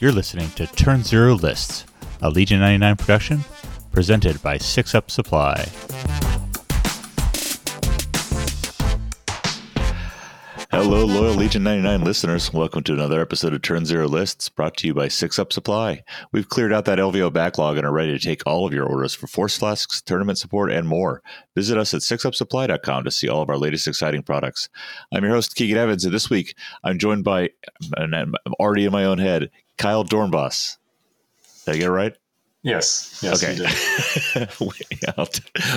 You're listening to Turn Zero Lists, a Legion 99 production presented by Six Up Supply. Hello, loyal Legion 99 listeners. Welcome to another episode of Turn Zero Lists brought to you by Six Up Supply. We've cleared out that LVO backlog and are ready to take all of your orders for Force Flasks, tournament support, and more. Visit us at sixupsupply.com to see all of our latest exciting products. I'm your host, Keegan Evans, and this week I'm joined by, and I'm already in my own head, Kyle Dornbos. Did I get it right? Yes. Yes. Okay.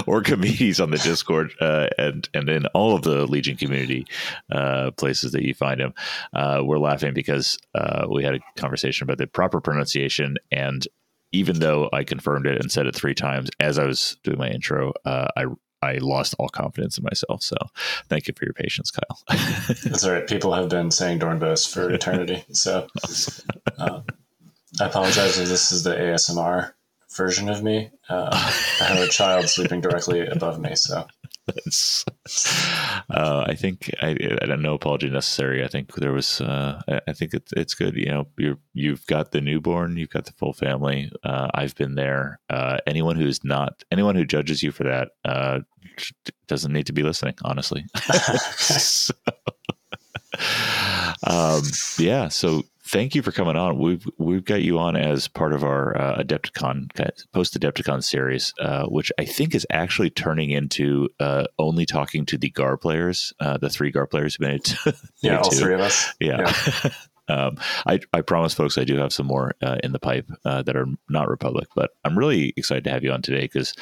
or communities on the Discord uh, and and in all of the Legion community uh, places that you find him. Uh, we're laughing because uh, we had a conversation about the proper pronunciation, and even though I confirmed it and said it three times as I was doing my intro, uh, I I lost all confidence in myself. So thank you for your patience, Kyle. That's all right. People have been saying Dornbos for eternity. So uh, I apologize if this is the ASMR version of me. Uh, I have a child sleeping directly above me. So uh, I think I, I don't know apology necessary. I think there was. Uh, I think it's it's good. You know, you you've got the newborn, you've got the full family. Uh, I've been there. Uh, anyone who's not, anyone who judges you for that, uh, doesn't need to be listening. Honestly. so, um, yeah. So thank you for coming on. We've we've got you on as part of our uh, Adepticon post Adepticon series, uh, which I think is actually turning into uh, only talking to the Gar players, uh, the three Gar players who made it. To, yeah, all three of us. Yeah. yeah. um, I, I promise, folks, I do have some more uh, in the pipe uh, that are not Republic, but I'm really excited to have you on today because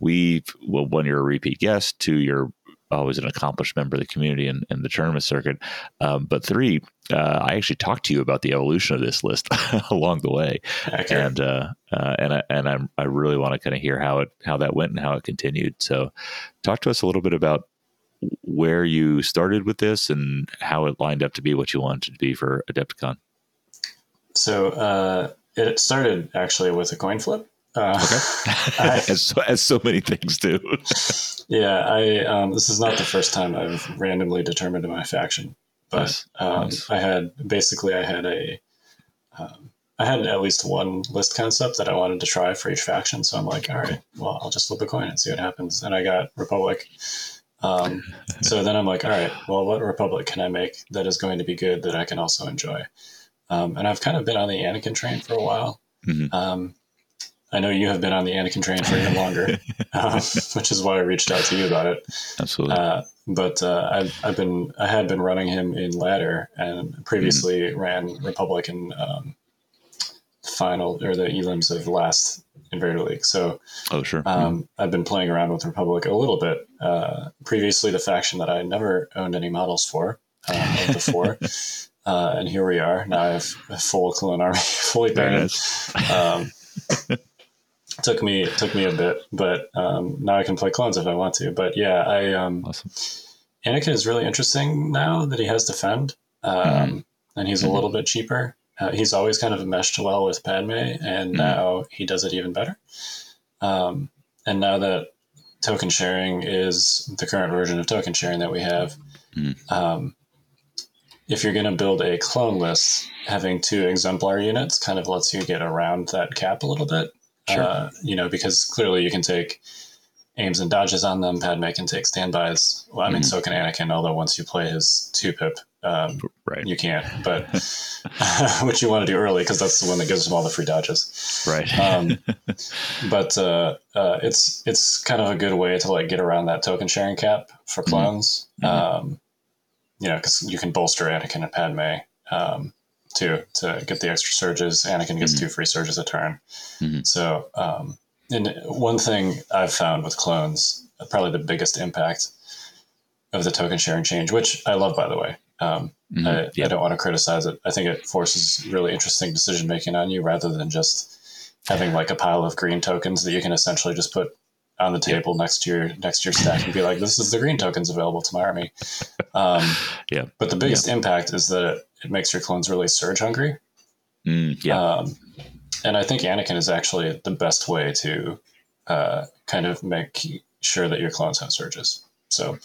we, well, one, you're a repeat guest, two, you're always an accomplished member of the community and, and the tournament circuit. Um, but three, uh, I actually talked to you about the evolution of this list along the way, okay. and uh, uh, and I and I'm, I really want to kind of hear how it how that went and how it continued. So, talk to us a little bit about where you started with this and how it lined up to be what you wanted to be for Adepticon. So uh, it started actually with a coin flip. Uh, okay. I, as, as so many things do. yeah, I um, this is not the first time I've randomly determined my faction, but nice. Um, nice. I had basically I had a um, I had at least one list concept that I wanted to try for each faction. So I'm like, all right, well, I'll just flip a coin and see what happens. And I got Republic. Um, so then I'm like, all right, well, what Republic can I make that is going to be good that I can also enjoy? Um, and I've kind of been on the Anakin train for a while. Mm-hmm. Um, I know you have been on the Anakin train for even longer, um, which is why I reached out to you about it. Absolutely. Uh, but uh, I've, I've been I had been running him in ladder and previously mm. ran Republic in um, final or the elims of last Invader League. So oh sure, um, mm. I've been playing around with Republic a little bit. Uh, previously, the faction that I never owned any models for uh, of. Uh, and here we are. Now I have a full clone army fully painted. Um, took me took me a bit, but um, now I can play clones if I want to. But yeah, I um, awesome. Anakin is really interesting now that he has defend, um, mm-hmm. and he's mm-hmm. a little bit cheaper. Uh, he's always kind of meshed well with Padme, and mm-hmm. now he does it even better. Um, and now that token sharing is the current version of token sharing that we have, mm-hmm. um, if you're going to build a clone list, having two exemplar units kind of lets you get around that cap a little bit. Sure. Uh, you know, because clearly you can take aims and dodges on them. Padme can take standbys. Well, I mean, mm-hmm. so can Anakin, although once you play his two pip, um, right. you can't. But which you want to do early because that's the one that gives him all the free dodges. Right. um, but uh, uh, it's it's kind of a good way to like get around that token sharing cap for mm-hmm. clones. Mm-hmm. Um, you know, because you can bolster Anakin and Padme um, too to get the extra surges. Anakin gets mm-hmm. two free surges a turn. Mm-hmm. So, um, and one thing I've found with clones, probably the biggest impact of the token sharing change, which I love, by the way. Um, mm-hmm. I, I, don't want to criticize it. I think it forces really interesting decision making on you rather than just having like a pile of green tokens that you can essentially just put on the table yeah. next to your next to your stack and be like, "This is the green tokens available to my army." Um, yeah. But the biggest yeah. impact is that it, makes your clones really surge hungry. Mm, yeah. Um, and I think Anakin is actually the best way to uh, kind of make sure that your clones have surges. So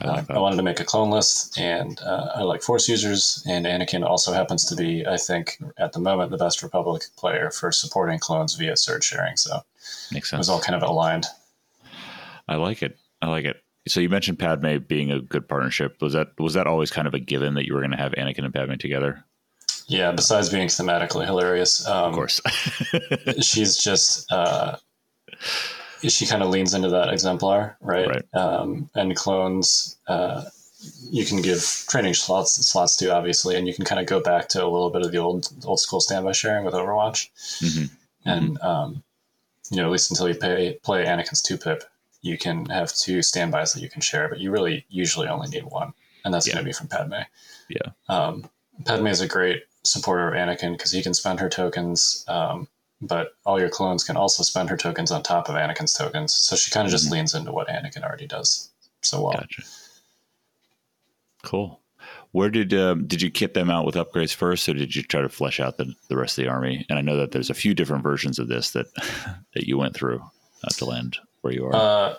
I, like Um, I wanted to make a clone list, and uh, I like Force users. And Anakin also happens to be, I think, at the moment, the best Republic player for supporting clones via surge sharing. So Makes sense. it was all kind of aligned. I like it. I like it. So you mentioned Padme being a good partnership. Was that was that always kind of a given that you were going to have Anakin and Padme together? Yeah, besides being thematically hilarious, um, Of course. she's just uh, she kind of leans into that exemplar, right? Right. Um, and clones, uh, you can give training slots slots to obviously, and you can kind of go back to a little bit of the old old school standby sharing with Overwatch, Mhm. and um, you know at least until you pay, play Anakin's two pip, you can have two standbys that you can share, but you really usually only need one, and that's Yeah. going to be from Padme. Yeah. Um, Padme is a great supporter of Anakin because he can spend her tokens, um, but all your clones can also spend her tokens on top of Anakin's tokens. So she kind of just Mhm. leans into what Anakin already does so well. Gotcha. Cool. Where did um, did you kit them out with upgrades first, or did you try to flesh out the, the rest of the army? And I know that there's a few different versions of this that that you went through uh, to land where you are. Uh,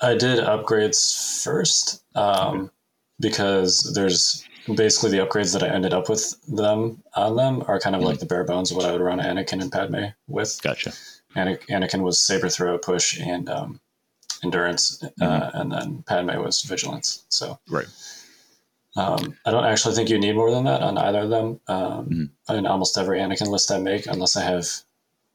I did upgrades first um, because there's basically the upgrades that I ended up with them on them are kind of like the bare bones of what I would run Anakin and Padme with. gotcha. Anakin was saber throw, push, and um, endurance, uh, and then Padme was vigilance. So Right. um, I don't actually think you need more than that on either of them. Um, Mhm. In almost every Anakin list I make, unless I have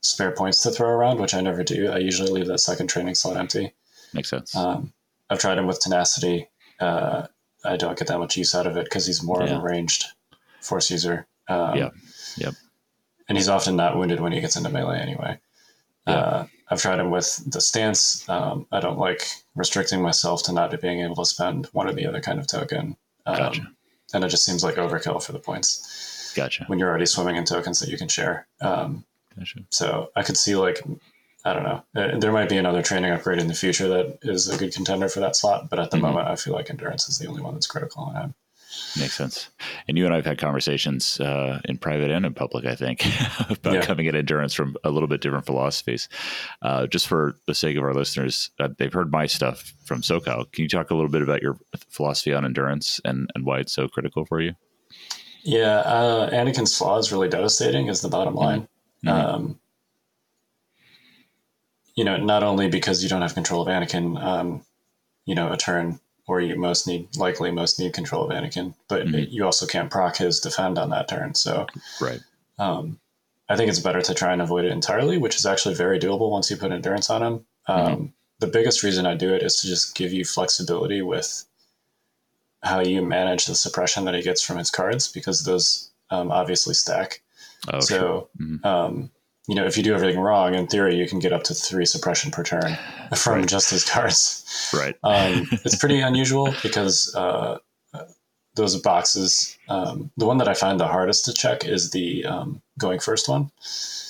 spare points to throw around, which I never do, I usually leave that second training slot empty. Makes sense. Um, I've tried him with tenacity. Uh, I don't get that much use out of it because he's more Yeah. of a ranged force user. Um, Yeah. Yep. And he's often not wounded when he gets into melee anyway. Yeah. Uh, I've tried him with the stance. Um, I don't like restricting myself to not being able to spend one or the other kind of token. Um, Gotcha. And it just seems like overkill for the points Gotcha. when you're already swimming in tokens that you can share. Um, Gotcha. so I could see like I don't know. Uh, There might be another training upgrade in the future that is a good contender for that slot, but at the Mhm. moment, I feel like endurance is the only one that's critical. And Makes sense. And you and I have had conversations uh, in private and in public, I think, about Yeah. coming at endurance from a little bit different philosophies. Uh, just for the sake of our listeners, uh, they've heard my stuff from SoCal. Can you talk a little bit about your philosophy on endurance and, and why it's so critical for you? yeah, uh, Anakin's flaw is really devastating. Is the bottom line. Mhm. Um, you know, not only because you don't have control of Anakin, um, you know, a turn where you most need, likely most need control of Anakin, but Mhm. you also can't proc his defend on that turn. So Right. Um, I think it's better to try and avoid it entirely, which is actually very doable once you put endurance on him. Um, The biggest reason I do it is to just give you flexibility with how you manage the suppression that he gets from his cards, because those um, obviously stack. Oh, sure. so, Mhm. um, you know, if you do everything wrong, in theory, you can get up to three suppression per turn from Right. just his cards. Right. Um, it's pretty unusual because uh, those boxes, um, the one that I find the hardest to check is the um, going first one.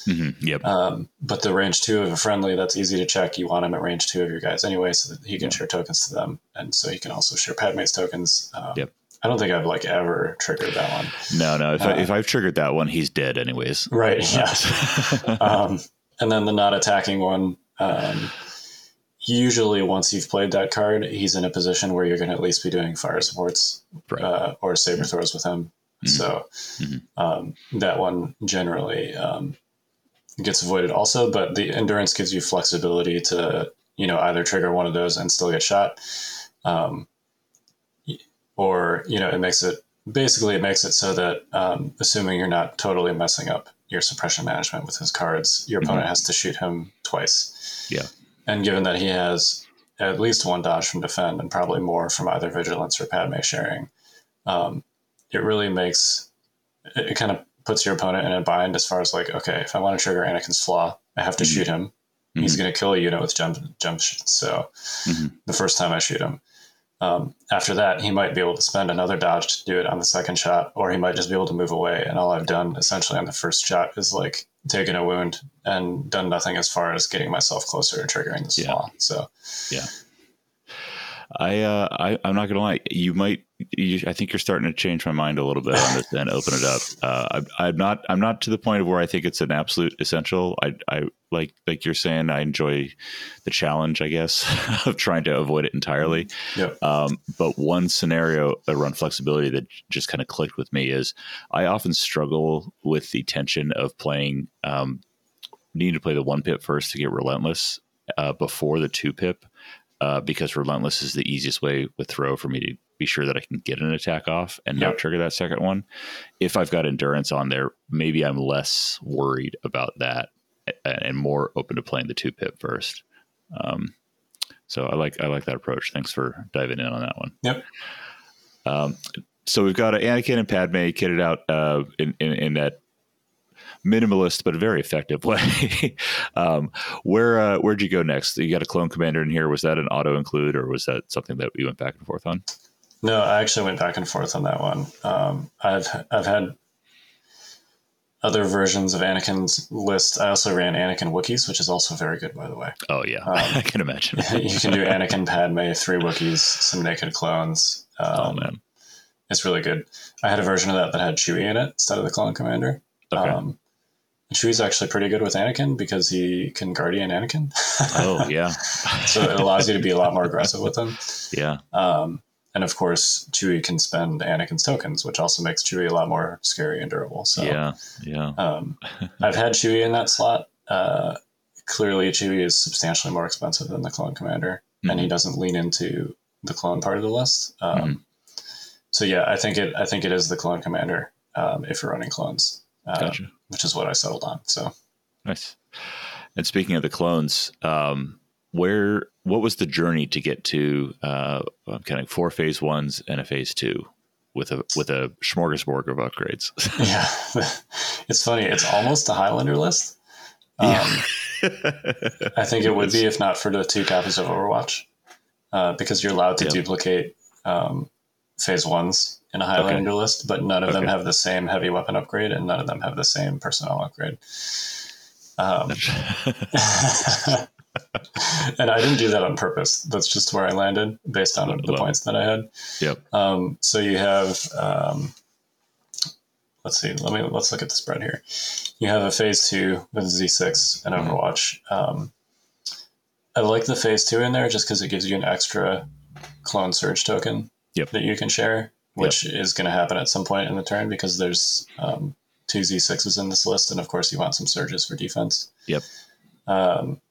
hmm Yep. Um, but the range two of a friendly, that's easy to check. You want him at range two of your guys anyway, so that he can Yeah. share tokens to them, and so he can also share Padme's tokens. Um, Yep. I don't think I've like ever triggered that one. no, no. If, I, uh, if I've triggered that one, he's dead anyways. Right. Yeah. um, and then the not attacking one. Um, usually, once you've played that card, he's in a position where you're going to at least be doing fire supports right. uh, or saber throws with him. Mhm. So Mhm. um, that one generally um, gets avoided also, but the endurance gives you flexibility to you know either trigger one of those and still get shot, um, or you know it makes it basically it makes it so that um, assuming you're not totally messing up your suppression management with his cards, your opponent has to shoot him twice. Yeah. and given that he has at least one dodge from defend and probably more from either vigilance or Padme sharing. Um, it really makes it, it kind of puts your opponent in a bind as far as like, okay, if I want to trigger Anakin's flaw, I have to Mhm. shoot him. He's going to kill a unit with jump jump shots. So Mhm. the first time I shoot him, um, after that he might be able to spend another dodge to do it on the second shot, or he might just be able to move away. And all I've done essentially on the first shot is like taken a wound and done nothing as far as getting myself closer to triggering this Yeah. So I, uh, I I'm not gonna lie. You might. You, I think you're starting to change my mind a little bit on this and open it up. Uh, I, I'm not. I'm not to the point of where I think it's an absolute essential. I, I like like you're saying. I enjoy the challenge, I guess, of trying to avoid it entirely. Yep. Um, but one scenario around flexibility that just kind of clicked with me is I often struggle with the tension of playing. Um, needing to play the one pip first to get relentless uh, before the two pip uh, because relentless is the easiest way with throw for me to be sure that I can get an attack off and Yep. not trigger that second one. If I've got endurance on there, maybe I'm less worried about that and more open to playing the two pip first. Um, so I like I like that approach. Thanks for diving in on that one. Yep. Um, so we've got Anakin and Padme kitted out uh, in, in in that minimalist but very effective way. um, where uh, where'd you go next? You got a clone commander in here. Was that an auto include, or was that something that you went back and forth on? No, I actually went back and forth on that one. Um, I've I've had other versions of Anakin's list. I also ran Anakin Wookiees, which is also very good, by the way. Oh yeah, Um, I can imagine. you can do Anakin, Padme, three Wookiees, some naked clones. Um, oh man, It's really good. I had a version of that that had Chewie in it instead of the clone commander. okay. Um, Chewie's actually pretty good with Anakin because he can guardian Anakin. oh yeah, so it allows you to be a lot more aggressive with him. yeah, Um, and of course, Chewie can spend Anakin's tokens, which also makes Chewie a lot more scary and durable. So yeah, yeah. um, I've had Chewie in that slot. Uh, clearly, Chewie is substantially more expensive than the clone commander, and he Mhm. doesn't lean into the clone part of the list. Um, Mhm. So yeah, I think it. I think it is the clone commander um, if you're running clones, uh, Gotcha. Which is what I settled on. So Nice. And speaking of the clones, um, where what was the journey to get to uh, kind of four phase ones and a phase two with a with a smorgasbord of upgrades? yeah, it's funny. It's almost a Highlander list. Um, Yeah. I think it would be if not for the two copies of Overwatch, uh, because you're allowed to Yeah. duplicate um, phase ones in a Highlander list, but none of them have the same heavy weapon upgrade, and none of them have the same personnel upgrade. Um, and I didn't do that on purpose. That's just where I landed based on the points that I had. Yep. Um, so you have, um, let's see, let me let's look at the spread here. You have a phase two with Z6 and Mhm. Overwatch. Um, I like the phase two in there just because it gives you an extra clone surge token Yep. that you can share, which is going to happen at some point in the turn because there's um, two Z6s in this list, and of course you want some surges for defense. Yep. Um,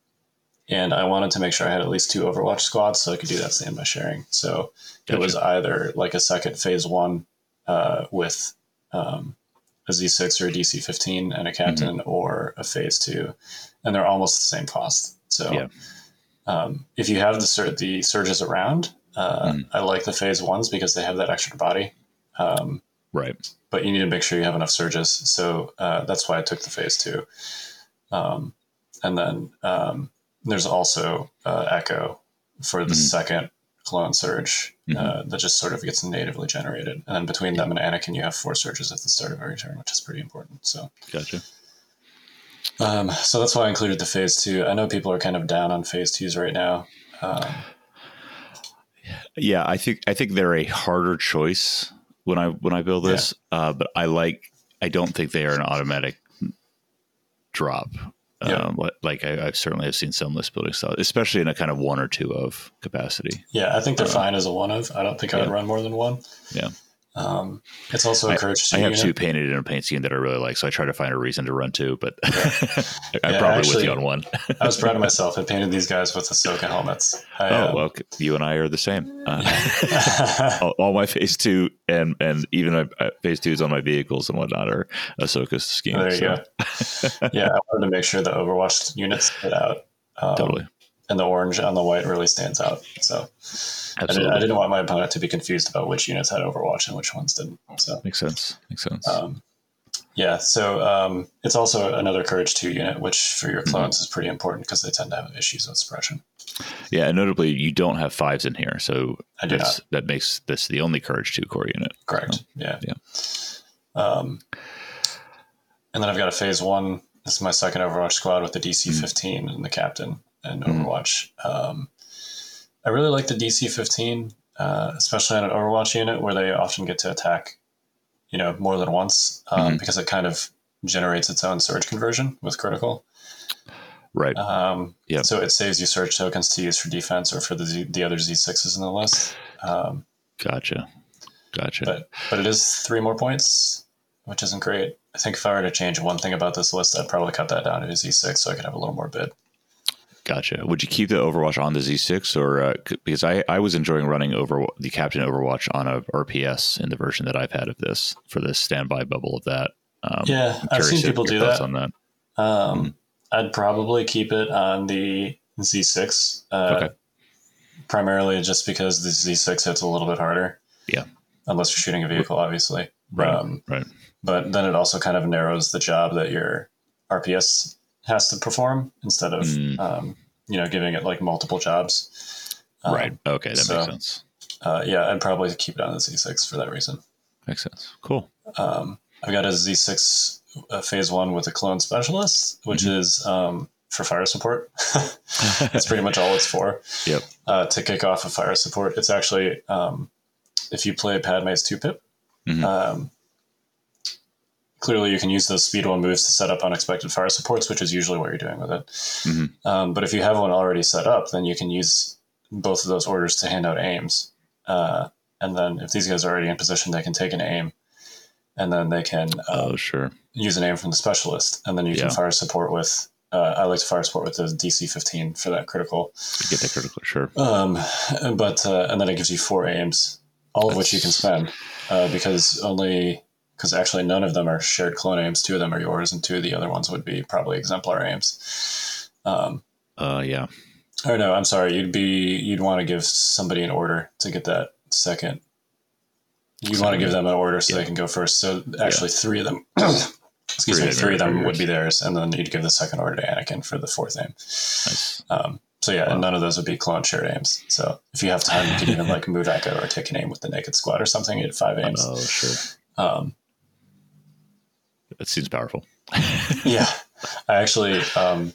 and I wanted to make sure I had at least two Overwatch squads so I could do that standby sharing. So it was either like a second phase one uh, with um, a Z6 or a DC 15 and a captain, or a phase two, and they're almost the same cost. So Yeah. um, if you have the sur- the surges around, uh, Mhm. I like the phase ones because they have that extra body. Um, right. but you need to make sure you have enough surges. So uh, that's why I took the phase two. Um, and then um, there's also uh, Echo for the Mhm. second clone surge Mm-hmm. uh, that just sort of gets natively generated. And then between them and Anakin, you have four surges at the start of every turn, which is pretty important. So, Gotcha. um, so that's why I included the phase two. I know people are kind of down on phase twos right now. Yeah, I think I think they're a harder choice when I when I build this, uh, but I like. I don't think they are an automatic drop. Yeah. Um, like I, I certainly have seen some list building style, especially in a kind of one or two of capacity. yeah, I think they're Uh, fine as a one of. I don't think I would yeah. run more than one. Yeah. Um, it's also encouraged. I have unit. two painted in a paint scheme that I really like, so I try to find a reason to run two. But I'm Yeah, probably with you on one. I was proud of myself. I painted these guys with Ahsoka helmets. I, oh uh, well, you and I are the same. Uh, all, all my phase two and and even my uh, phase twos on my vehicles and whatnot are Ahsoka schemes. there you so, go. yeah, I wanted to make sure the Overwatch units stood out. Um, Totally, And the orange on the white really stands out. So I, did, absolutely I didn't want my opponent to be confused about which units had Overwatch and which ones didn't. So makes sense. Makes sense. um, yeah, so um, it's also another Courage 2 unit, which for Mm-hmm. your clones is pretty important because they tend to have issues with suppression. yeah, and notably, you don't have fives in here, so I do that's, that makes this the only Courage two core unit. Correct. Yeah. Yeah. Um, and then I've got a phase one. This is my second Overwatch squad with the DC Mm. 15 and the captain and Mm. Overwatch. Um, I really like the DC 15, uh, especially on an Overwatch unit where they often get to attack, you know, more than once um, Mhm. because it kind of generates its own surge conversion with critical. Right. Um, Yep. So it saves you surge tokens to use for defense or for the Z, the other Z6s in the list. Um, gotcha. Gotcha. but but it is three more points, which isn't great. I think if I were to change one thing about this list, I'd probably cut that down to a Z6 so I could have a little more bid. Gotcha. Would you keep the Overwatch on the Z6 or uh, because I, I was enjoying running over the Captain Overwatch on a RPS in the version that I've had of this for the standby bubble of that. Um, Yeah, I've seen people do that. on that. Um, I'd probably keep it on the Z6. Uh, Okay. Primarily just because the Z6 hits a little bit harder. Yeah. Unless you're shooting a vehicle, obviously. Right. Um, right. but then it also kind of narrows the job that your RPS has to perform instead of, Mm. um, you know, giving it like multiple jobs. Um, right. Okay, that so- makes sense. Uh, yeah, I'd probably keep it on the Z6 for that reason. Makes sense. Cool. Um, I've got a Z6 uh, phase one with a clone specialist, which Mm-hmm. is um, for fire support. That's pretty much all it's for. Yep. Uh, to kick off a fire support, it's actually um, if you play Padme's two pip. Mhm. Um, clearly, you can use those speed one moves to set up unexpected fire supports, which is usually what you're doing with it. Mhm. Um, but if you have one already set up, then you can use both of those orders to hand out aims. Uh, and then if these guys are already in position, they can take an aim, and then they can um, oh, sure. use an aim from the specialist, and then you Yeah. can fire support with. Uh, I like to fire support with the DC 15 for that critical. Get that critical. Sure. Um, but uh, and then it gives you four aims, all of which you can spend uh, because only because actually none of them are shared clone aims. Two of them are yours, and two of the other ones would be probably exemplar aims. Um, Uh, yeah. Oh no, I'm sorry. You'd be you'd want to give somebody an order to get that second. You'd want to give them an order so Yeah. they can go first. So actually, three of them. excuse Three me, three of them would be theirs, and then you'd give the second order to Anakin for the fourth aim. Nice. Um, so yeah, and none of those would be clone shared aims. So if you have time, you can even like move Echo or take an aim with the naked squad or something at five aims. Oh, sure. Um, That seems powerful. yeah, I actually. Um,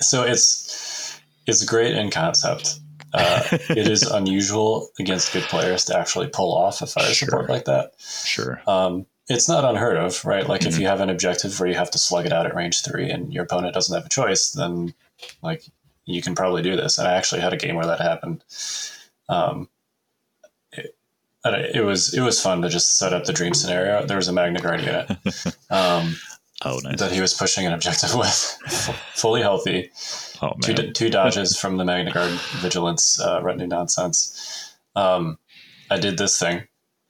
so it's it's great in concept. Uh, it is unusual against good players to actually pull off a fire Sure. support like that. Sure. Um, it's not unheard of, right? Like if Mhm. you have an objective where you have to slug it out at range three and your opponent doesn't have a choice, then like you can probably do this. And I actually had a game where that happened. Um, it, and it it was it was fun to just set up the dream scenario. There was a Magna Guard unit um, Oh, nice. that he was pushing an objective with, fully healthy, Oh, two, man. two dodges from the Magna Guard vigilance uh, retinue nonsense. Um, I did this thing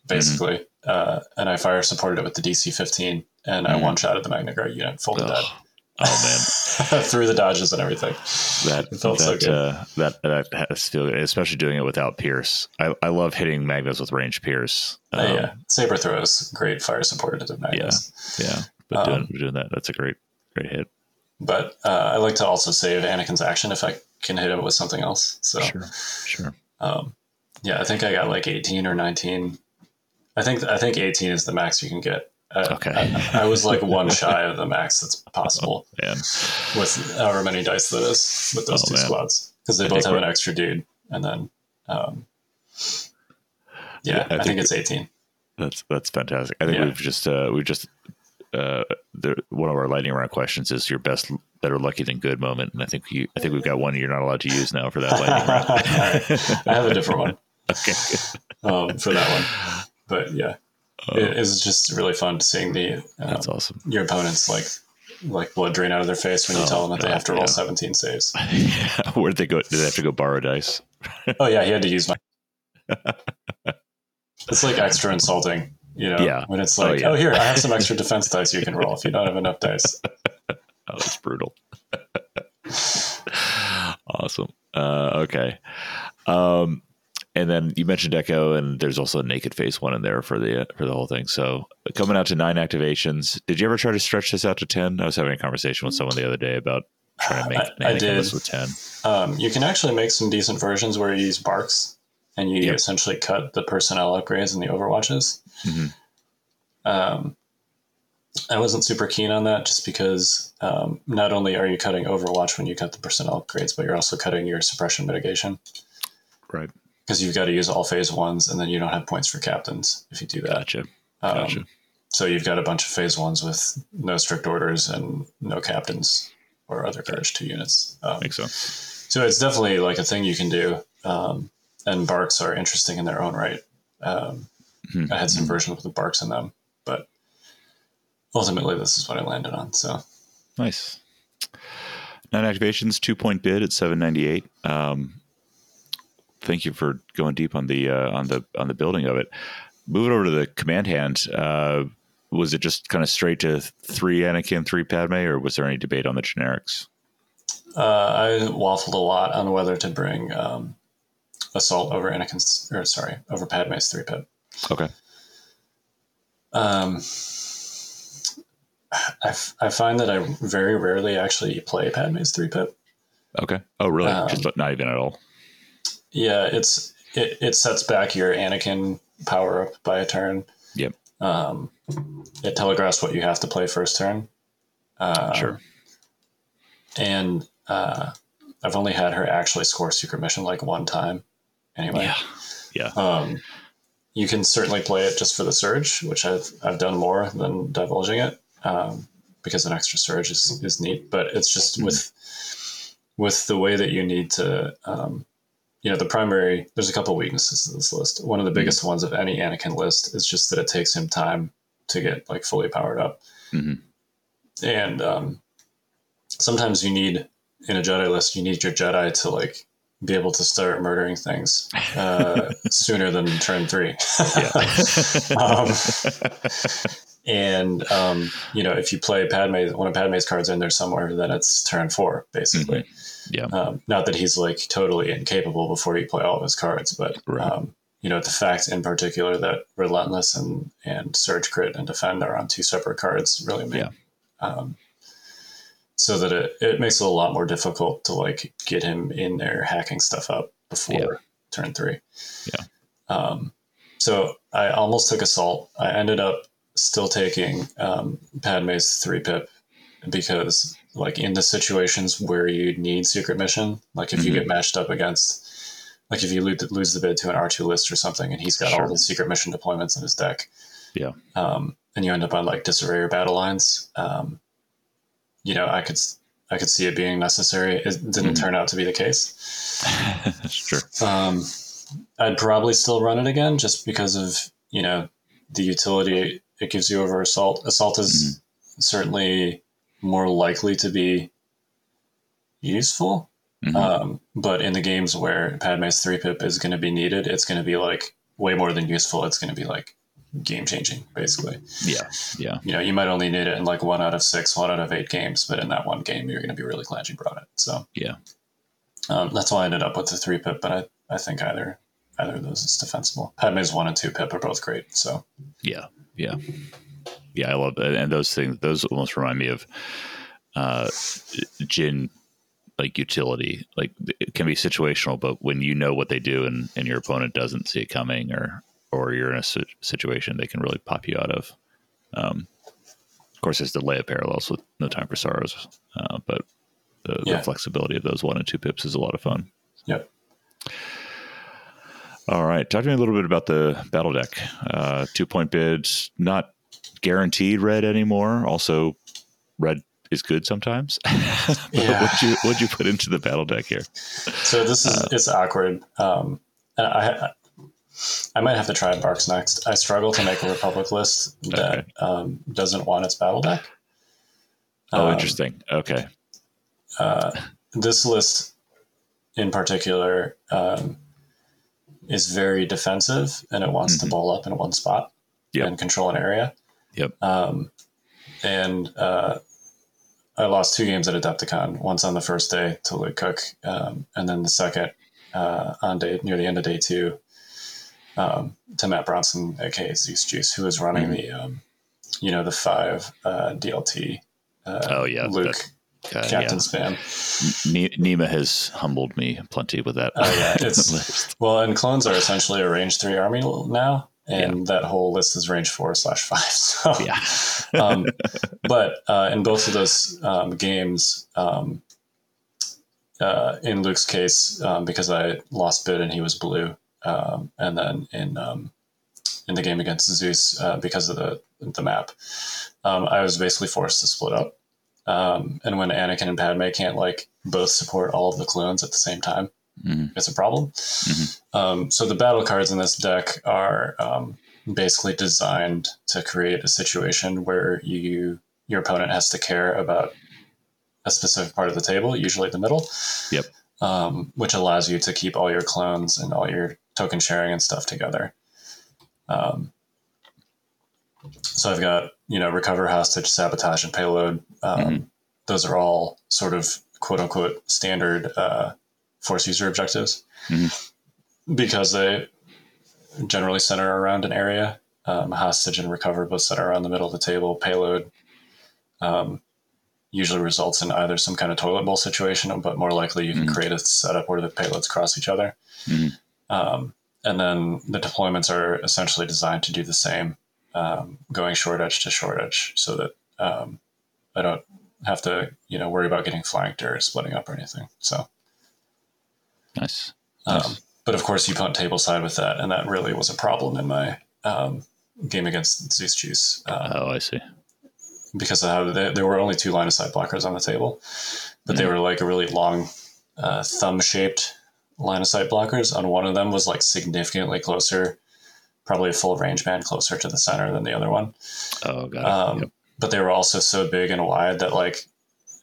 basically, uh, and I fire supported it with the DC 15, and I Mhm. one shot at the Magna Guard unit, full to dead Oh, oh, man. through the dodges and everything. that It felt so good. uh, that that has feel good, especially doing it without Pierce. I, I love hitting Magnus with range Pierce. Uh, Um, yeah, saber throws, great fire supported to Magnus. yeah, yeah, but doing, Um, doing that, that's a great great hit. But uh, I like to also save Anakin's action if I can hit him with something else. So Sure, sure. um, yeah, I think I got like 18 or 19. I think I think 18 is the max you can get. Uh, Okay. I, I was like one shy of the max that's possible Man, with however many dice that is with those Oh, two man. squads because they I both have an extra dude, and then um, Yeah, I I, think, think it's 18. that's that's fantastic. I think Yeah. we've just uh, we've just uh, the, one of our lightning round questions is your best better lucky than good moment, and I think you I think we've got one you're not allowed to use now for that lightning round. I have a different one okay, um, for that one, but yeah, Oh, it is just really fun seeing the um, that's awesome. your opponents like like blood drain out of their face when you Oh, tell them that they have to roll yeah. 17 saves. Where'd they go? Did they have to go borrow dice? Oh yeah, he had to use my. it's like extra insulting, you know. Yeah. When it's Oh, like, yeah. oh, here, I have some extra defense dice you can roll if you don't have enough dice. Oh, that's brutal. awesome. Uh, okay. Um, and then you mentioned Echo, and there's also a naked phase one in there for the for the whole thing. So coming out to nine activations. Did you ever try to stretch this out to ten? I was having a conversation with someone the other day about trying to make I- I did. list with ten. Um, you can actually make some decent versions where you use BARCs and you Yep. essentially cut the personnel upgrades and the Overwatches. Mhm. Um, I wasn't super keen on that just because um, not only are you cutting Overwatch when you cut the personnel upgrades, but you're also cutting your suppression mitigation. Right. Because you've got to use all phase ones, and then you don't have points for captains if you do that. Gotcha. Gotcha. Um, so you've got a bunch of phase ones with no strict orders and no captains or other courage two units. Um, Makes sense. so it's definitely like a thing you can do. Um, and BARCs are interesting in their own right. Um, Hmm. I had some versions with the BARCs in them, but ultimately this is what I landed on. So Nice. Nine activations, two point bid at seven ninety eight. Um, thank you for going deep on the uh, on the on the building of it. Moving over to the command hand, uh, was it just kind of straight to three Anakin, three Padme, or was there any debate on the generics? uh, I waffled a lot on whether to bring um, assault over Anakin's, or sorry, over Padme's three pip. Okay. Um, I, f- I find that I very rarely actually play Padme's three pip. Okay. Oh, really? Um, just not even at all. Yeah, it's it, it sets back your Anakin power up by a turn. Yep. Um, it telegraphs what you have to play first turn. Uh, Sure. And uh, I've only had her actually score secret mission like one time. Anyway. Yeah. Yeah. Um, you can certainly play it just for the surge, which I've I've done more than divulging it, um, because an extra surge is, is neat. But it's just with with the way that you need to, um, you know, the primary. There's a couple weaknesses to this list. One of the biggest ones of any Anakin list is just that it takes him time to get like fully powered up, Mhm. and um, sometimes you need in a Jedi list, you need your Jedi to like be able to start murdering things uh, sooner than turn three. um, and um, you know, if you play Padme, one of Padme's cards in there somewhere, then it's turn four, basically. Yeah. Um, not that he's like totally incapable before you play all of his cards, but Right. um, you know, the fact in particular that Relentless and and Surge Crit and Defend are on two separate cards really make Yeah. um, so that it, it makes it a lot more difficult to like get him in there hacking stuff up before Yeah. turn three. Yeah. Um, so I almost took assault. I ended up still taking um, Padme's three pip because like in the situations where you need secret mission, like if you Mhm. get matched up against, like if you lose, lose the bid to an R2 list or something, and he's got Sure. all the secret mission deployments in his deck. Yeah. Um, and you end up on like disarray or battle lines. Um, you know, I could I could see it being necessary. It didn't Mhm. turn out to be the case. sure. Um, I'd probably still run it again just because of you know the utility it gives you over assault. Assault is certainly more likely to be useful, Mhm. um, but in the games where Padme's three pip is going to be needed, it's going to be like way more than useful. It's going to be like game changing, basically. yeah. Yeah. You know, you might only need it in like one out of six, one out of eight games, but in that one game, you're going to be really glad you brought it. So Yeah. um, that's why I ended up with the three pip, but I, I think either either of those is defensible. Padme's one and two pip are both great. So Yeah, yeah, yeah. I love that, and those things. Those almost remind me of uh, Jyn, like utility. Like it can be situational, but when you know what they do and and your opponent doesn't see it coming, or or you're in a si- situation they can really pop you out of. Um, of course, there's the layup parallels with No Time for Sorrows, uh, but the, Yeah. the flexibility of those one and two pips is a lot of fun. yep. All right. Talk to me a little bit about the battle deck. Uh, two point bids, not guaranteed red anymore. Also, red is good sometimes. Yeah. what'd you what'd you put into the battle deck here? So this is it's awkward. Um, I, I might have to try BARCs next. I struggle to make a Republic list that um, doesn't want its battle deck. Oh, Um, interesting. Okay. uh, this list in particular um, is very defensive and it wants Mhm. to ball up in one spot Yep. and control an area. Yep. Um, and uh, I lost two games at Adepticon, once on the first day to Luke Cook, um, and then the second uh, on day near the end of day two um, to Matt Bronson, aka Zeus Juice, who was running Mhm. the, um, you know, the five uh, DLT. Uh, Oh, yeah, Luke Uh, Captain yeah. Spam. Ne- Nima has humbled me plenty with that. Oh, yeah, it's- list. Well, and clones are essentially a range three army now, and Yeah. that whole list is range four slash five. So, Yeah. um, but uh, in both of those um, games, um, uh, in Luke's case, um, because I lost bid and he was blue, um, and then in um, in the game against Zeus uh, because of the the map, um, I was basically forced to split up. Um, and when Anakin and Padme can't like both support all of the clones at the same time, Mhm. it's a problem. Um, so the battle cards in this deck are um, basically designed to create a situation where you your opponent has to care about a specific part of the table, usually the middle. Yep. Um, which allows you to keep all your clones and all your token sharing and stuff together. Um, so I've got you know recover hostage, sabotage, and payload. Um, Mhm. Those are all sort of quote unquote standard uh, force user objectives Mhm. because they generally center around an area. Um, hostage and recover both center around the middle of the table. Payload um, usually results in either some kind of toilet bowl situation, but more likely you can Mhm. create a setup where the payloads cross each other. Mhm. Um, and then the deployments are essentially designed to do the same, um, going short edge to short edge, so that um, I don't have to, you know, worry about getting flanked or splitting up or anything. So, Nice. um, but of course, you punt table side with that, and that really was a problem in my um, game against Zeus Juice uh, Oh, I see. because how they, there were only two line of sight blockers on the table, but they were like a really long, uh, thumb shaped line of sight blockers. On one of them was like significantly closer, probably a full range band closer to the center than the other one. Oh, got. Um, Yep. But they were also so big and wide that like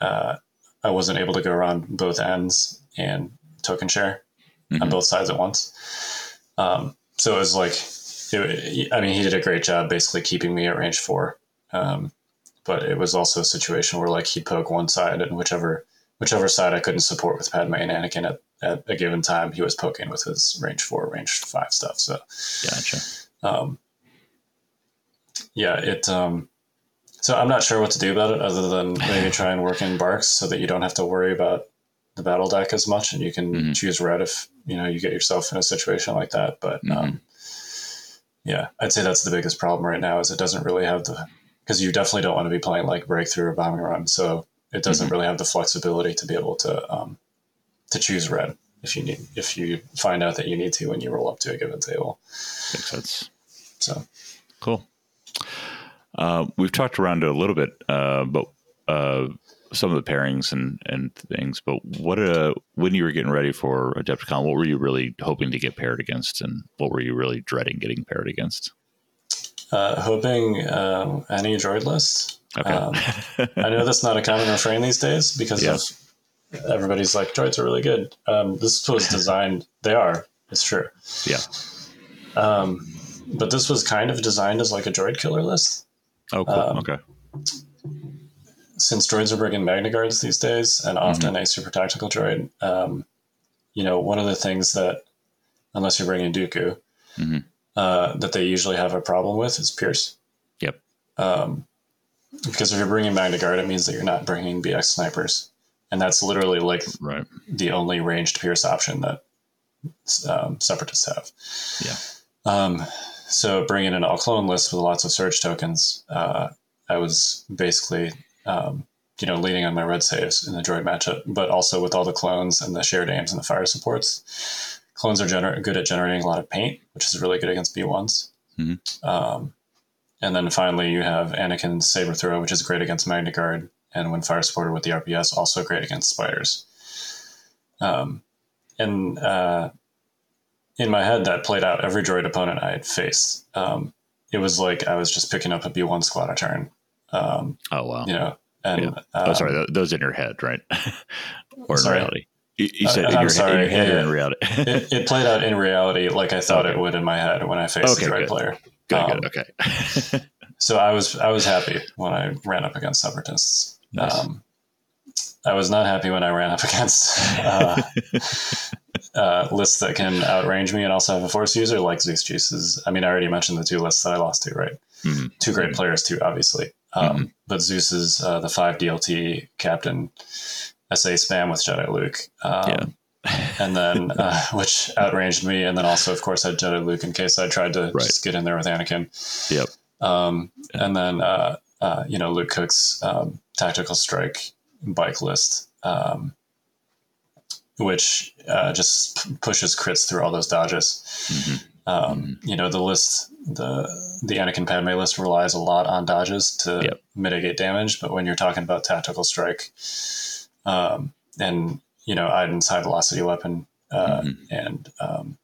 uh, I wasn't able to go around both ends and token share on Mhm. both sides at once. Um, so it was like, it, I mean, he did a great job basically keeping me at range four. Um, but it was also a situation where like he'd poke one side and whichever whichever side I couldn't support with Padme and Anakin at, at a given time, he was poking with his range four, range five stuff. So Gotcha. um, yeah, it. Um, so I'm not sure what to do about it, other than maybe try and work in BARCs so that you don't have to worry about the battle deck as much, and you can Mhm. choose red if you know you get yourself in a situation like that. But um, yeah, I'd say that's the biggest problem right now is it doesn't really have the because you definitely don't want to be playing like breakthrough or bombing run, so it doesn't really have the flexibility to be able to um, to choose red if you need if you find out that you need to when you roll up to a given table. Makes sense. So. Cool. Uh, we've talked around it a little bit, uh, but uh, some of the pairings and, and things. But what uh, when you were getting ready for Adepticon, what were you really hoping to get paired against, and what were you really dreading getting paired against? Uh, hoping um, any droid list. Okay. Um, I know that's not a common refrain these days because Yeah. of everybody's like droids are really good. Um, this was designed; they are. It's true. yeah. Um, but this was kind of designed as like a droid killer list. Oh, cool. um, okay. Since droids are bringing Magna Guards these days, and often a super tactical droid, um, you know, one of the things that, unless you're bringing Dooku, Mhm. uh, that they usually have a problem with is Pierce. Yep. Um, because if you're bringing Magna Guard, it means that you're not bringing BX snipers, and that's literally like Right. the only ranged Pierce option that um, separatists have. Yeah. Um, so bringing an all clone list with lots of surge tokens, uh, I was basically, um, you know, leaning on my red saves in the droid matchup, but also with all the clones and the shared aims and the fire supports. Clones are gener- good at generating a lot of paint, which is really good against B1s. Mhm. Um, and then finally, you have Anakin's Saber Throw, which is great against Magna Guard, and when fire supported with the RPS, also great against spiders. Um, and uh, in my head, that played out every droid opponent I had faced. Um, it was like I was just picking up a B1 squad a turn, um, Oh, wow. you know. And Yeah. um, oh, sorry. th- those in your head, right? or in Sorry? reality? You, you Uh, said in I'm your, sorry, head, in your head yeah, or in reality? it, it played out in reality like I thought Okay. it would in my head when I faced Okay, a droid good. player. good, um, good. Okay. So I was I was happy when I ran up against separatists. Nice. Um, I was not happy when I ran up against uh, uh, lists that can outrange me and also have a force user like Zeus Juice's. I mean, I already mentioned the two lists that I lost to, right? Mhm. Two great players too, obviously. Um, Mhm. But Zeus is uh, the five DLT captain SA spam with Jedi Luke. Um, Yeah. and then uh, which outranged me, and then also, of course, I jetted Luke in case I tried to Right. just get in there with Anakin. Yep. Um, and then uh, uh, you know Luke Cook's um, tactical strike bike list, um, which uh, just p- pushes crits through all those dodges. Mhm. Um, You know the list, the the Anakin Padme list relies a lot on dodges to Yep. mitigate damage, but when you're talking about tactical strike, um, and you know Iden's high velocity weapon, uh, Mhm. and um,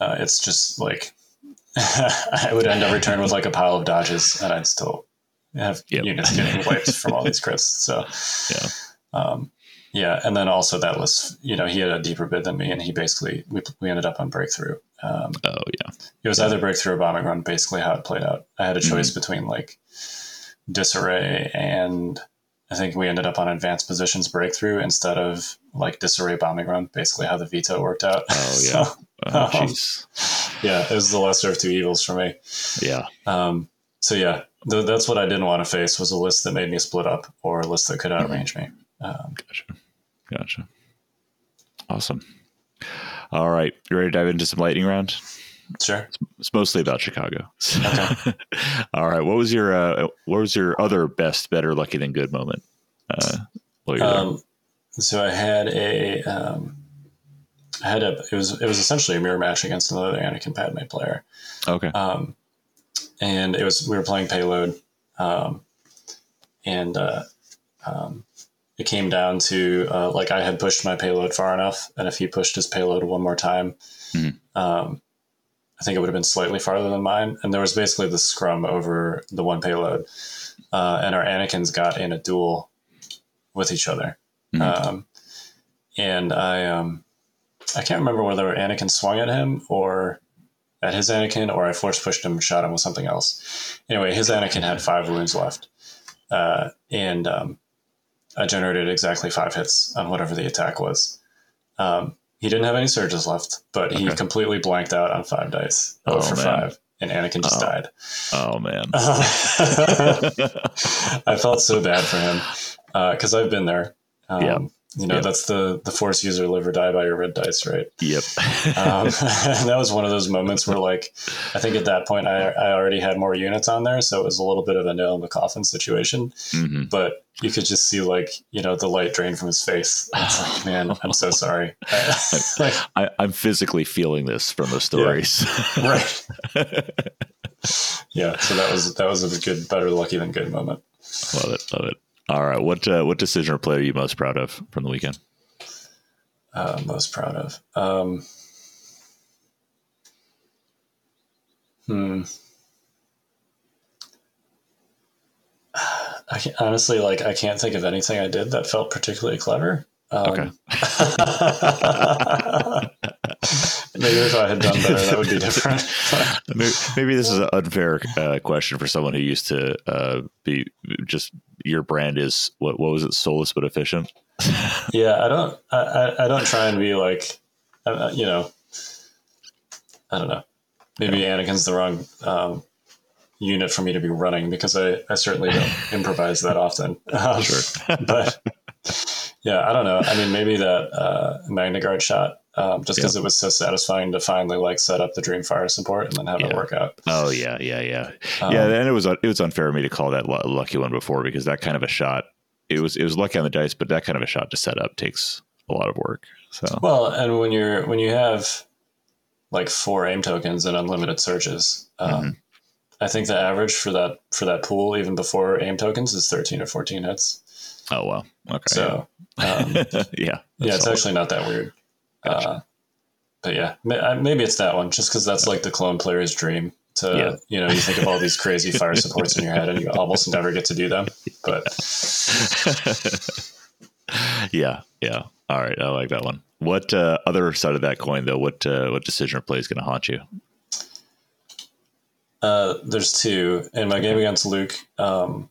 uh, it's just like I would end every turn with like a pile of dodges, and I'd still have Yep. units getting wiped from all these crits. So Yeah. um, yeah, and then also that was you know, he had a deeper bid than me, and he basically we we ended up on breakthrough. Um, Oh yeah. it was either breakthrough or bombing run, basically how it played out. I had a choice between like disarray and I think we ended up on advanced positions breakthrough instead of like disarray bombing run, basically how the veto worked out. Oh, yeah. So, Oh Um, jeez. yeah, it was the lesser of two evils for me. Yeah. Um, so yeah, th- that's what I didn't want to face was a list that made me split up or a list that could outrange me. Um, Gotcha. Gotcha. Awesome. All right. You ready to dive into some lightning round? sure. It's mostly about Chicago. All right. What was your uh, what was your other best, better, lucky than good moment? Uh, while you're there? Um, so I had a, um, I had a, it was, it was essentially a mirror match against another Anakin Padme player. okay. Um, and it was, we were playing payload. Um, and, uh, um, it came down to, uh, like I had pushed my payload far enough. And if he pushed his payload one more time, Mhm. um, I think it would have been slightly farther than mine. And there was basically the scrum over the one payload. Uh, and our Anakin's got in a duel with each other. Mhm. Um, and I, um, I can't remember whether Anakin swung at him or at his Anakin, or I force pushed him and shot him with something else. Anyway, his Anakin had five wounds left, uh, and um, I generated exactly five hits on whatever the attack was. Um, he didn't have any surges left, but he Okay. completely blanked out on five dice. Oh, for man. five, and Anakin just Oh. died. oh man. I felt so bad for him because I've been there. Um, Yeah. You know, Yeah. that's the the force user live or die by your red dice, right? yep. Um, that was one of those moments where, like, I think at that point I, I already had more units on there, so it was a little bit of a nail in the coffin situation. hmm But you could just see, like, you know, the light drain from his face. It's like, man, I'm so sorry. like, I, I'm physically feeling this from the stories. right? Yeah. So that was that was a good, better lucky than good moment. love it. Love it. All right. What uh, what decision or play are you most proud of from the weekend? uh, most proud of? Um, hmm. I can't, honestly, like, I can't think of anything I did that felt particularly clever. Um, Okay. maybe if I had done better, that would be different. Maybe, maybe this is an unfair uh, question for someone who used to uh, be just your brand is what what was it soulless but efficient. yeah, I don't, I, I, don't try and be like, you know, I don't know. Maybe Anakin's the wrong um, unit for me to be running because I, I certainly don't improvise that often. Um, Sure. but yeah, I don't know. I mean, maybe that uh, Magna Guard shot, um, just because it was so satisfying to finally like set up the Dreamfire support and then have it work out. Oh yeah, yeah, yeah, Um, yeah. And it was it was unfair of me to call that lucky one before because that kind of a shot. It was it was lucky on the dice, but that kind of a shot to set up takes a lot of work. So Well, and when you're when you have like four aim tokens and unlimited surges, um, Mhm. I think the average for that for that pool, even before aim tokens, is thirteen or fourteen hits. oh well, okay. So um, yeah, yeah, it's solid. actually not that weird. Gotcha. Uh, but yeah, maybe it's that one, just because that's like the clone player's dream. To Yeah. you know, you think of all these crazy fire supports in your head, and you almost never get to do them. But yeah, yeah. All right, I like that one. What uh, other side of that coin though? What uh, what decision or play is going to haunt you? Uh, there's two. In my game against Luke, um,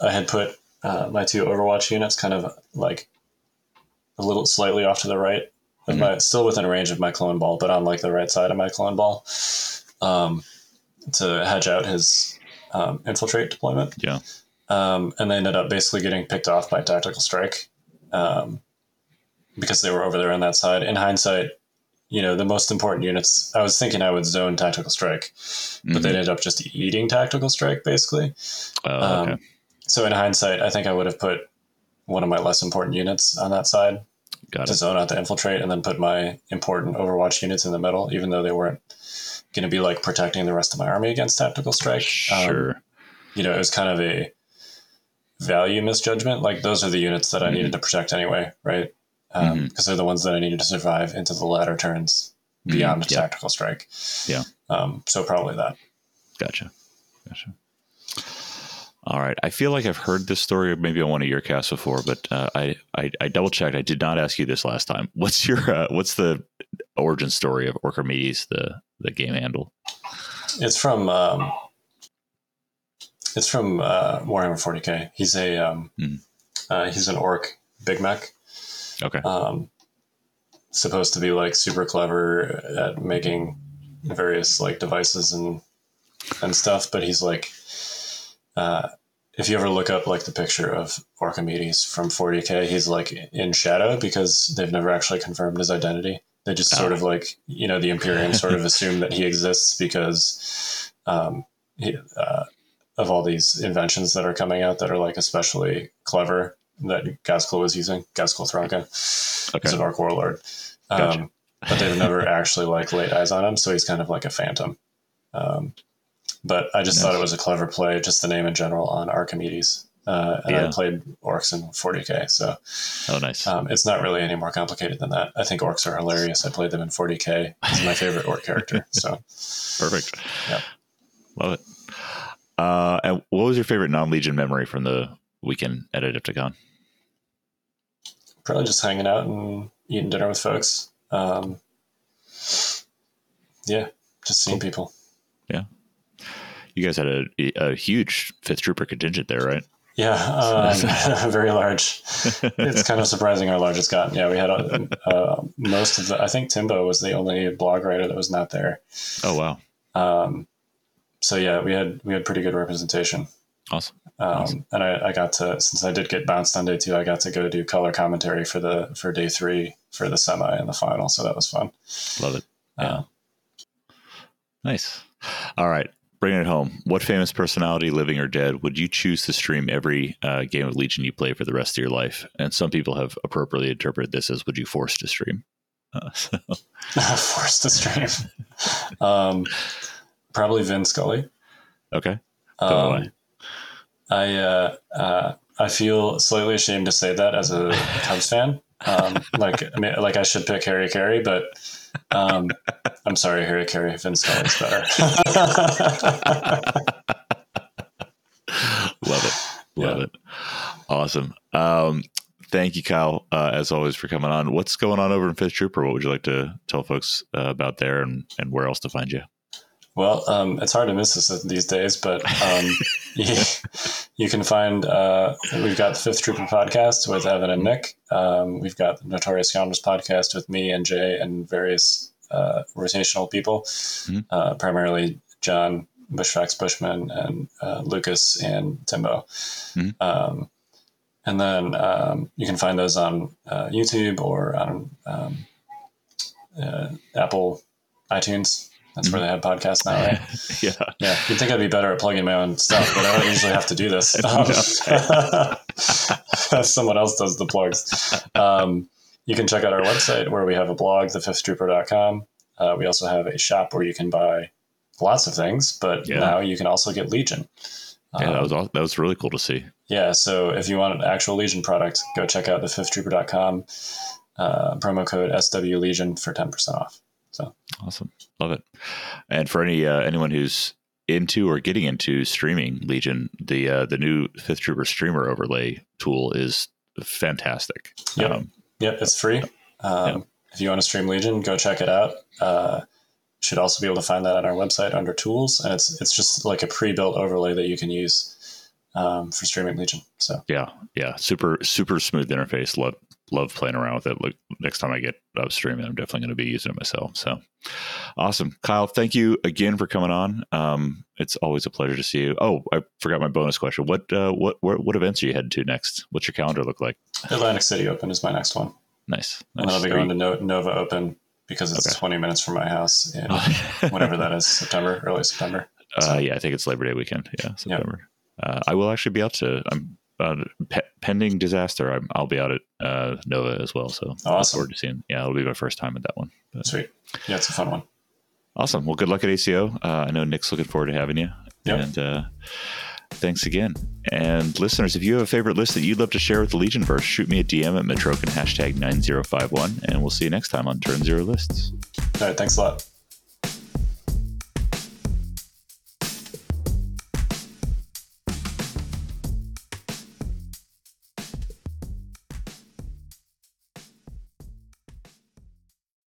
I had put uh, my two Overwatch units kind of like a little slightly off to the right Mhm. my, still within range of my clone ball, but on like the right side of my clone ball, um, to hedge out his um, infiltrate deployment. Yeah. Um, and they ended up basically getting picked off by tactical strike. Um, because they were over there on that side. In hindsight, you know, the most important units, I was thinking I would zone tactical strike, but Mhm. they ended up just eating tactical strike basically. Oh, okay. Um, so in hindsight, I think I would have put one of my less important units on that side Got to it. zone out the infiltrate, and then put my important Overwatch units in the middle, even though they weren't going to be like protecting the rest of my army against tactical strike. Um, Sure. you know, it was kind of a value misjudgment. Like those are the units that I needed to protect anyway, right? Because Mhm. they're the ones that I needed to survive into the latter turns beyond Mhm. Yeah. tactical strike. Yeah. Um, so probably that. Gotcha. Gotcha. All right. I feel like I've heard this story maybe on one of your casts before, but uh, I, I I double checked. I did not ask you this last time. What's your uh, what's the origin story of Orkimedes, the the game handle? It's from um, it's from uh, Warhammer 40k. He's a um, Mhm. uh, he's an orc big mek. Okay. Um, supposed to be like super clever at making various like devices and and stuff, but he's like, uh, if you ever look up like the picture of Orkimedes from 40k, he's like in shadow because they've never actually confirmed his identity. They just sort Ah. of like you know the Imperium sort of assume that he exists because um, he, uh, of all these inventions that are coming out that are like especially clever that Ghazghkull was using. Ghazghkull Thraka Okay. is an orc warlord. Um, Gotcha. but they've never actually like laid eyes on him, so he's kind of like a phantom. Um, but I just Nice. thought it was a clever play, just the name in general on Archimedes. Uh, and Yeah. I played orcs in 40k, so Oh, nice. um, it's not really any more complicated than that. I think orcs are hilarious. I played them in 40k. He's my favorite orc character. So Perfect. yeah. Love it. Uh, and what was your favorite non-Legion memory from the weekend at Adepticon? probably just hanging out and eating dinner with folks. Um, yeah, just seeing people. You guys had a, a huge Fifth Trooper contingent there, right? Yeah, um, very large. It's kind of surprising how large it's gotten. Yeah, we had uh, uh, most of the. I think Timbo was the only blog writer that was not there. Oh wow, Um, so yeah, we had we had pretty good representation. awesome. Um, Awesome. And I, I got to since I did get bounced on day two, I got to go do color commentary for the for day three for the semi and the final. So that was fun. Love it. Yeah. Uh, Nice. All right. Bringing it home. What famous personality, living or dead, would you choose to stream every uh, game of Legion you play for the rest of your life? And some people have appropriately interpreted this as would you force to stream? Uh, so, forced to stream. um, probably Vin Scully. okay. Um, I uh, uh, I feel slightly ashamed to say that as a Cubs fan. Um, like I mean, like I should pick Harry Caray, but um, I'm sorry, Harry Caray. Vin Scully's better. Love it. Love Yeah. it. Awesome. Um, thank you, Kyle, uh, as always, for coming on. What's going on over in Fifth Trooper? What would you like to tell folks uh, about there and, and where else to find you? well, um, it's hard to miss this these days, but um, you, you can find uh, we've got the Fifth Trooper podcast with Evan and Nick. Um, we've got the Notorious Scoundrels podcast with me and Jay and various uh, rotational people, Mhm. uh, primarily John Bushfax Bushman and uh, Lucas and Timbo. Mhm. Um, and then um, you can find those on uh, YouTube or on um, uh, Apple iTunes. That's where they have podcasts now, right? yeah. Yeah, you'd think I'd be better at plugging my own stuff, but I don't usually have to do this. Um, someone else does the plugs. Um, you can check out our website where we have a blog, thefifthtrooper.com. Uh, we also have a shop where you can buy lots of things, but Yeah. now you can also get Legion. Yeah, that Um, was aw- that was really cool to see. yeah, so if you want an actual Legion product, go check out thefifthtrooper.com. Uh, promo code SW Legion for 10% off. So awesome, love it. And for any uh, anyone who's into or getting into streaming Legion, the uh, the new Fifth Trooper streamer overlay tool is fantastic. Yep. Um, Yep, it's free. Um, Yeah. If you want to stream Legion, go check it out. Uh, should also be able to find that on our website under tools, and it's it's just like a pre-built overlay that you can use um, for streaming Legion. So yeah, yeah, super super smooth interface. Love love playing around with it. Look, next time I get up streaming, I'm definitely going to be using it myself. So awesome, Kyle. Thank you again for coming on. Um, it's always a pleasure to see you. Oh, I forgot my bonus question. What uh, what what, what events are you heading to next? What's your calendar look like? Atlantic City Open is my next one. Nice. nice. And I'll be going to Nova Open because it's okay. 20 minutes from my house in whatever that is, September, early September. So. Uh, yeah, I think it's Labor Day weekend. Yeah, September. Uh, I will actually be out to. I'm uh, pe- pending disaster. i will be out at uh, Nova as well. So awesome. look forward to seeing. Yeah, it'll be my first time at that one. But. Sweet. Yeah, it's a fun one. Awesome. Well, good luck at ACO. Uh, I know Nick's looking forward to having you. Yep. And uh, thanks again. And listeners, if you have a favorite list that you'd love to share with the Legionverse, shoot me a DM at Metroken hashtag 9051, and we'll see you next time on Turn Zero Lists. All right. Thanks a lot.